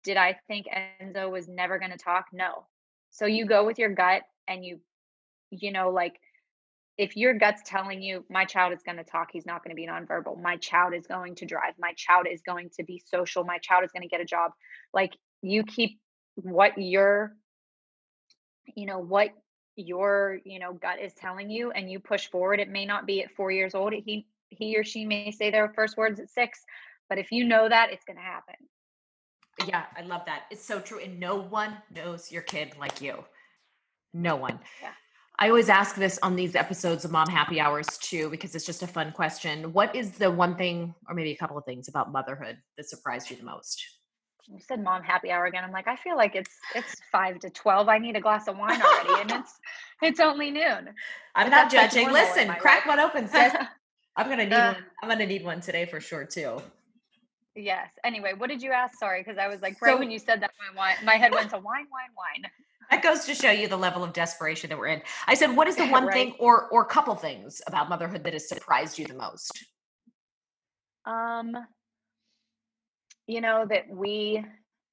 Did i think enzo was never going to talk? No. So you go with your gut and you you know like if your gut's telling you my child is going to talk he's not going to be nonverbal. My child is going to drive. My child is going to be social. My child is going to get a job. Like you keep what your you know what your you know gut is telling you and you push forward it may not be at 4 years old he he or she may say their first words at 6 but if you know that it's going to happen Yeah, I love that. It's so true. And no one knows your kid like you. No one. Yeah. I always ask this on these episodes of Mom Happy Hours too, because it's just a fun question. What is the one thing, or maybe a couple of things about motherhood that surprised you the most? You said mom happy hour again i'm like i feel like it's it's 5 to 12 i need a glass of wine already and it's it's only noon I'm But not like, judging. Listen, crack life. one open, sis. I'm gonna need Uh, one. I'm gonna need one today for sure too. yes anyway what did you ask sorry because i was like right So- when you said that my wine my head went to wine wine wine That goes to show you the level of desperation that we're in. I said, what is the one Right. thing or or couple things about motherhood that has surprised you the most? Um, you know that we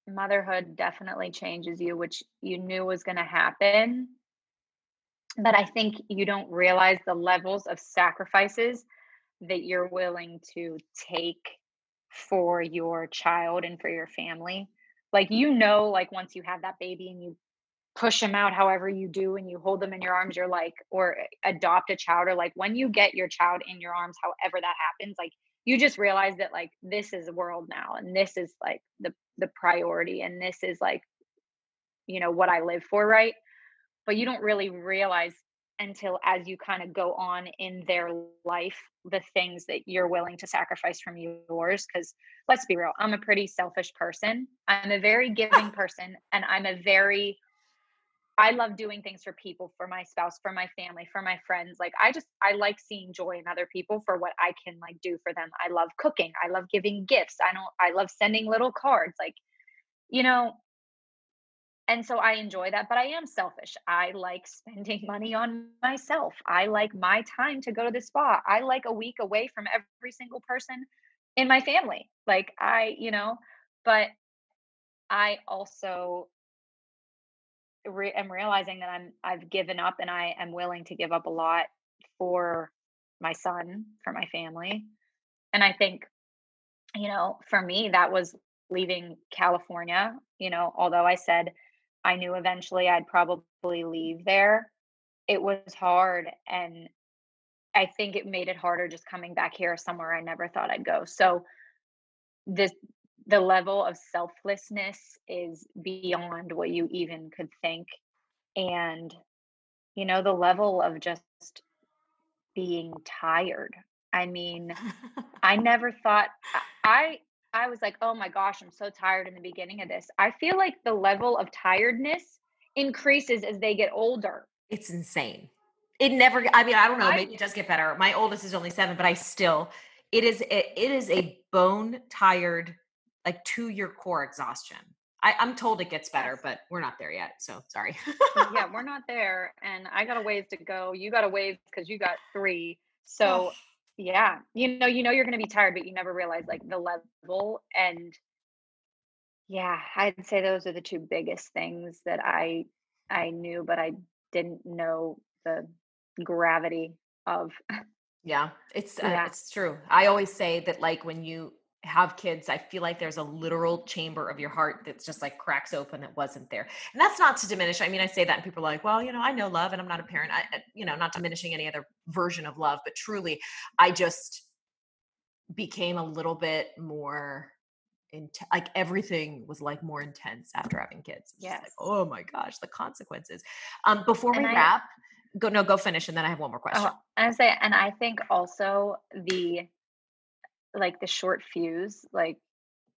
motherhood definitely changes you, which you knew was going to happen. But I think you don't realize the levels of sacrifices that you're willing to take for your child and for your family. Like you know, like once you have that baby and you push them out however you do and you hold them in your arms, you're like, or eh, adopt a child, or like when you get your child in your arms, however that happens, like you just realize that like this is the world now and this is like the the priority and this is like you know what i live for right? But you don't really realize until as you kind of go on in their life the things that you're willing to sacrifice from yours because let's be real i'm a pretty selfish person. I'm a very giving person and i'm a very I love doing things for people, for my spouse, for my family, for my friends. Like I just I like seeing joy in other people for what I can like do for them. I love cooking. I love giving gifts. I don't I love sending little cards. Like, you know, and so I enjoy that, but I am selfish. I like spending money on myself. I like my time to go to the spa. I like a week away from every single person in my family. Like I, you know, but I also re- am realizing that I'm I've given up and I am willing to give up a lot for my son, for my family. And I think, you know, for me that was leaving California, you know, although I said I knew eventually I'd probably leave there, it was hard and I think it made it harder just coming back here somewhere I never thought I'd go. So this the level of selflessness is beyond what you even could think and you know the level of just being tired i mean i never thought i i was like oh my gosh i'm so tired in the beginning of this i feel like the level of tiredness increases as they get older It's insane. It never. I mean, I don't know. Maybe it does get better. My oldest is only seven, but I still. It is. It, it is a bone tired, like to your core exhaustion. I, I'm told it gets better, but we're not there yet. So sorry. yeah we're not there and i got a ways to go you got a ways because you got three so yeah you know you know you're going to be tired but you never realize like the level and yeah i'd say those are the two biggest things that i i knew but i didn't know the gravity of Yeah, it's uh, yeah it's true. I always say that like when you have kids, I feel like there's a literal chamber of your heart that's just like cracks open that wasn't there. And that's not to diminish. I mean, I say that and people are like, well, you know, I know love and I'm not a parent. I, I- you know, not diminishing any other version of love, but truly, I just became a little bit more into like everything was like more intense after having kids. Just like, oh my gosh, the consequences. Um, before we i wrap, go no, go finish, and then I have one more question. oh and i say and i think also the like the short fuse like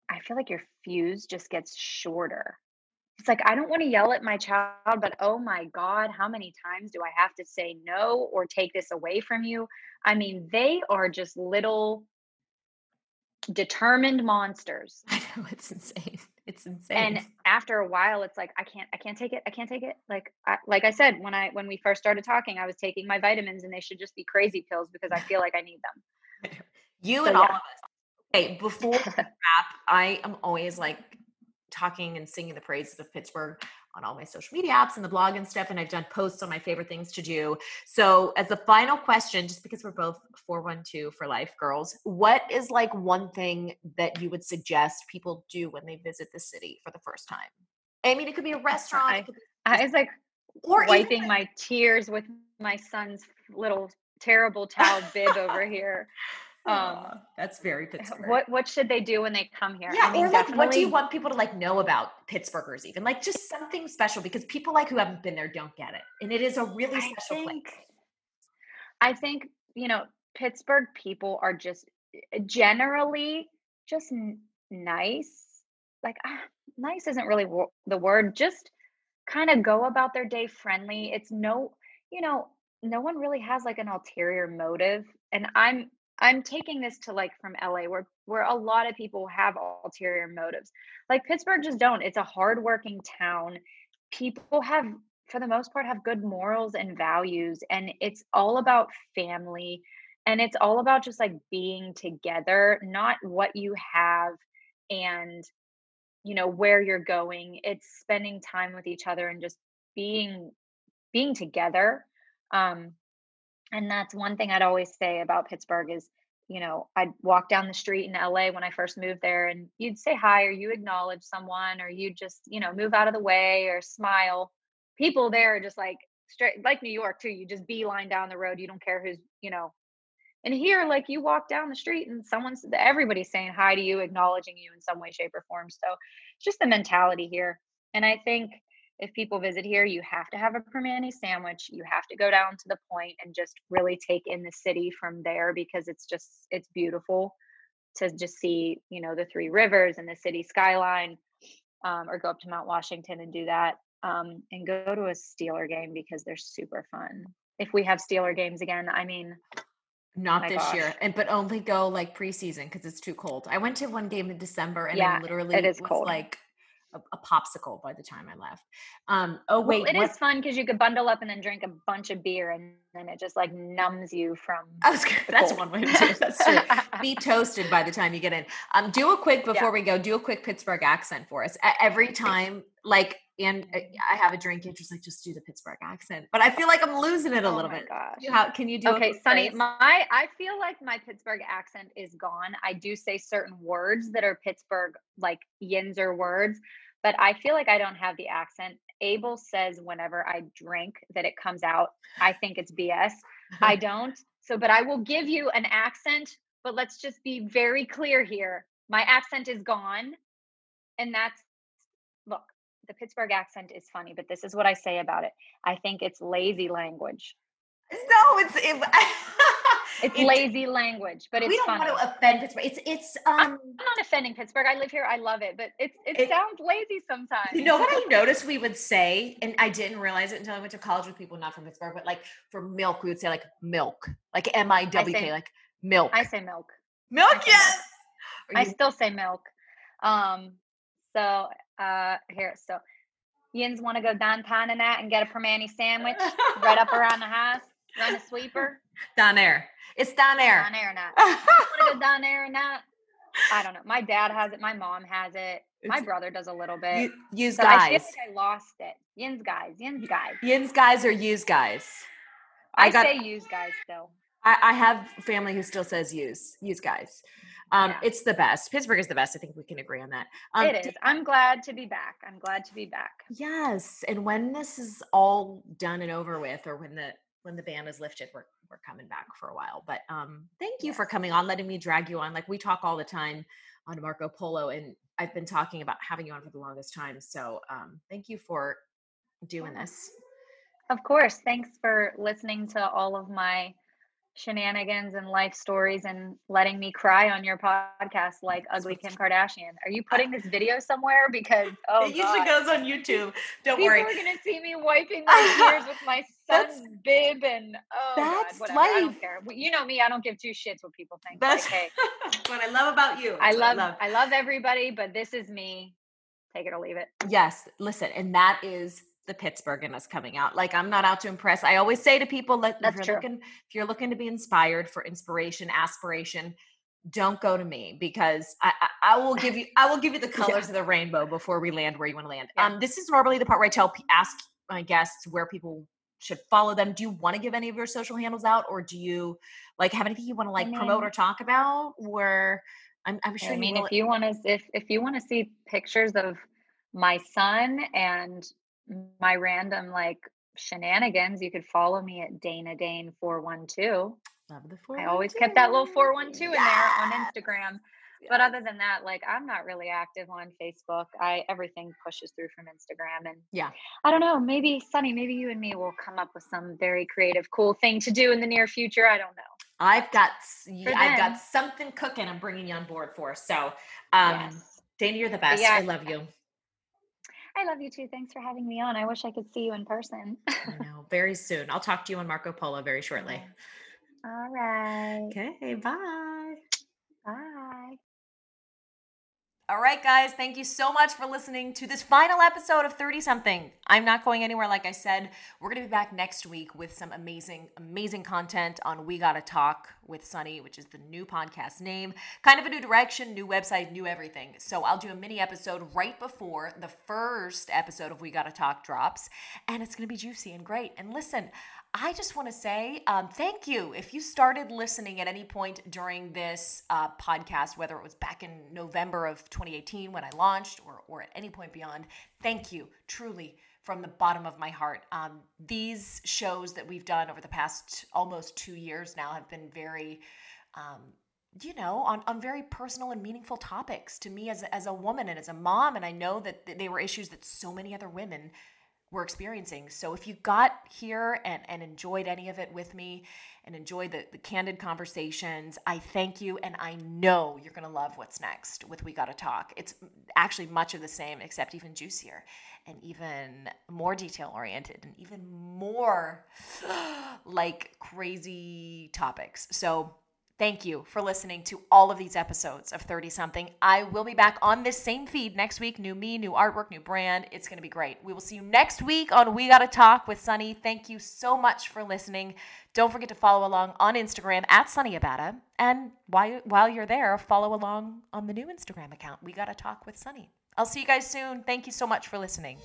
i feel like your fuse just gets shorter. It's like i don't want to yell at my child but oh my god how many times do i have to say no or take this away from you? I mean they are just little determined monsters. I know it's insane. It's insane. and after a while it's like i can't i can't take it i can't take it. Like I, like i said when i when we first started talking i was taking my vitamins and they should just be crazy pills because i feel like i need them You so and all of us. Okay, before we wrap, I am always like talking and singing the praises of Pittsburgh on all my social media apps and the blog and stuff. And I've done posts on my favorite things to do. So, as the final question, just because we're both 412 for life girls, what is like one thing that you would suggest people do when they visit the city for the first time? I mean, it could be a restaurant, it i could be, i was like or even wiping my tears with my son's little terrible towel bib over here um that's very Pittsburgh. what what should they do when they come here Yeah, i mean or like, what do you want people to like know about Pittsburghers? Even like just something special because people like who haven't been there don't get it, and it is a really i special think place. i think you know pittsburgh people are just eh, generally just n- nice like ah, nice isn't really wo- the word just kind of go about their day friendly it's no you know no one really has like an ulterior motive and i'm i'm taking this to like from la where where a lot of people have ulterior motives. Like pittsburgh just don't. It's a hardworking town. People have for the most part have good morals and values and it's all about family and it's all about just like being together not what you have and you know where you're going. It's spending time with each other and just being being together. Um and that's one thing i'd always say about pittsburgh is you know i'd walk down the street in la when i first moved there and you'd say hi or you acknowledge someone or you just you know move out of the way or smile people there are just like straight like new york too you just beeline down the road you don't care who's you know and here, like you walk down the street and someone's everybody's saying hi to you, acknowledging you in some way, shape, or form. So it's just the mentality here. And I think if people visit here, you have to have a Primanti sandwich. You have to go down to the point and just really take in the city from there because it's just it's beautiful to just see, you know, the three rivers and the city skyline, um, or go up to Mount Washington and do that. Um, and go to a Steeler game because they're super fun. If we have Steeler games again, I mean, Not my this year, and but only go like preseason because it's too cold. I went to one game in December, and Yeah, I literally it is was cold. like a, a popsicle by the time I left. Um. Oh Well, wait, it what? is fun because you could bundle up and then drink a bunch of beer, and then it just like numbs you from was. That's one way to do it. That's true. Be toasted by the time you get in. Um. Do a quick before we go. Do a quick Pittsburgh accent for us. Every time, like, and uh, I have a drink. Just like, just do the Pittsburgh accent. But I feel like I'm losing it a oh little my bit. gosh. How can you do? Okay, Sonni, my I feel like my Pittsburgh accent is gone. I do say certain words that are Pittsburgh like Yinzer words, but I feel like I don't have the accent. Abel says whenever I drink that it comes out. I think it's BS. I don't. So, but I will give you an accent, but let's just be very clear here. My accent is gone. And that's the Pittsburgh accent is funny, but this is what I say about it. I think it's lazy language. no, it's it, It's it- lazy language, but it's we don't funny. want to offend Pittsburgh. It's it's um. I'm not offending Pittsburgh. I live here. I love it, but it's it, It- sounds lazy sometimes. You know what I noticed we would say, and I didn't realize it until I went to college with people not from Pittsburgh, but like for milk, we would say like milk, like M I W K, like milk. I say milk. milk, I yes. Are I still say milk. Um. So uh here. So Yins want to go downtown and that and get a Primanti sandwich right up around the house. Run a sweeper down there. It's down there. down there or not. Want to go down there or not? I don't know. My dad has it. My mom has it. My It's- brother does a little bit. You, use so I feel guys. like I lost it. Yins guys. Yins guys. Yins guys or use guys. I, I got- say use guys still. I, I have family who still says use use guys. Um, Yeah. It's the best. Pittsburgh is the best. I think we can agree on that. Um, it is. I'm glad to be back. I'm glad to be back. Yes, and when this is all done and over with, or when the when the ban is lifted, we're we're coming back for a while. But um, thank you for coming on, letting me drag you on. Like we talk all the time on Marco Polo, and I've been talking about having you on for the longest time. So um, thank you for doing this. Of course. Thanks for listening to all of my shenanigans and life stories and letting me cry on your podcast like ugly Kim Kardashian. Are you putting this video somewhere? Because oh it usually God. goes on YouTube. Don't People worry. are gonna see me wiping my tears with my That's- son's bib and oh that's God, whatever. I life. don't care. You know me, I don't give two shits what people think. That's like, hey, what I love about you. I That's what love I love everybody, but this is me. Take it or leave it. Yes, listen, and that is the Pittsburgh in us coming out. Like I'm not out to impress. I always say to people, like That's if you're true. looking, if you're looking to be inspired for inspiration, aspiration, don't go to me because I, I, I will give you I will give you the colors of the rainbow before we land where you want to land. Yeah. Um, this is normally the part where I tell ask my guests where people should follow them. Do you want to give any of your social handles out, or do you like have anything you want to like promote mean- or talk about? Or I'm, I'm sure I mean, if you want to, if if you want to see pictures of my son and my random like shenanigans, you could follow me at Dana Dane four one two. Love the I always kept that little 412 in there on Yes. Instagram. But other than that, like I'm not really active on Facebook. I everything pushes through from Instagram and Yeah. I don't know, maybe Sonni, maybe you and me will come up with some very creative, cool thing to do in the near future. I don't know. I've got For I've got something cooking. I'm bringing you on board for. So, um, yes. Dana, you're the best. yeah. I love you. I love you too. Thanks for having me on. I wish I could see you in person. I know. Very soon. I'll talk to you on Marco Polo very shortly. All right. Okay. Bye. Bye. All right, guys, thank you so much for listening to this final episode of 30 something. I'm not going anywhere, like I said. We're going to be back next week with some amazing, amazing content on We Gotta Talk with Sonni, which is the new podcast name. Kind of a new direction, new website, new everything. So I'll do a mini episode right before the first episode of We Gotta Talk drops, and it's going to be juicy and great. And listen, I just want to say um, thank you. If you started listening at any point during this uh, podcast, whether it was back in November of 2018 when I launched or, or at any point beyond, thank you truly from the bottom of my heart. Um, these shows that we've done over the past almost two years now have been very. Um, you know, on, on very personal and meaningful topics to me as as a woman and as a mom. And I know that they were issues that so many other women were experiencing. So if you got here and, and enjoyed any of it with me and enjoyed the, the candid conversations, I thank you. And I know you're going to love what's next with We Gotta Talk. It's actually much of the same, except even juicier and even more detail oriented and even more like crazy topics. So Thank you for listening to all of these episodes of 30 something. I will be back on this same feed next week. New me, new artwork, new brand. It's going to be great. We will see you next week on We Gotta Talk with Sonni. Thank you so much for listening. Don't forget to follow along on Instagram at Sonni Abatta. And while, while you're there, follow along on the new Instagram account, We Gotta Talk with Sonni. I'll see you guys soon. Thank you so much for listening.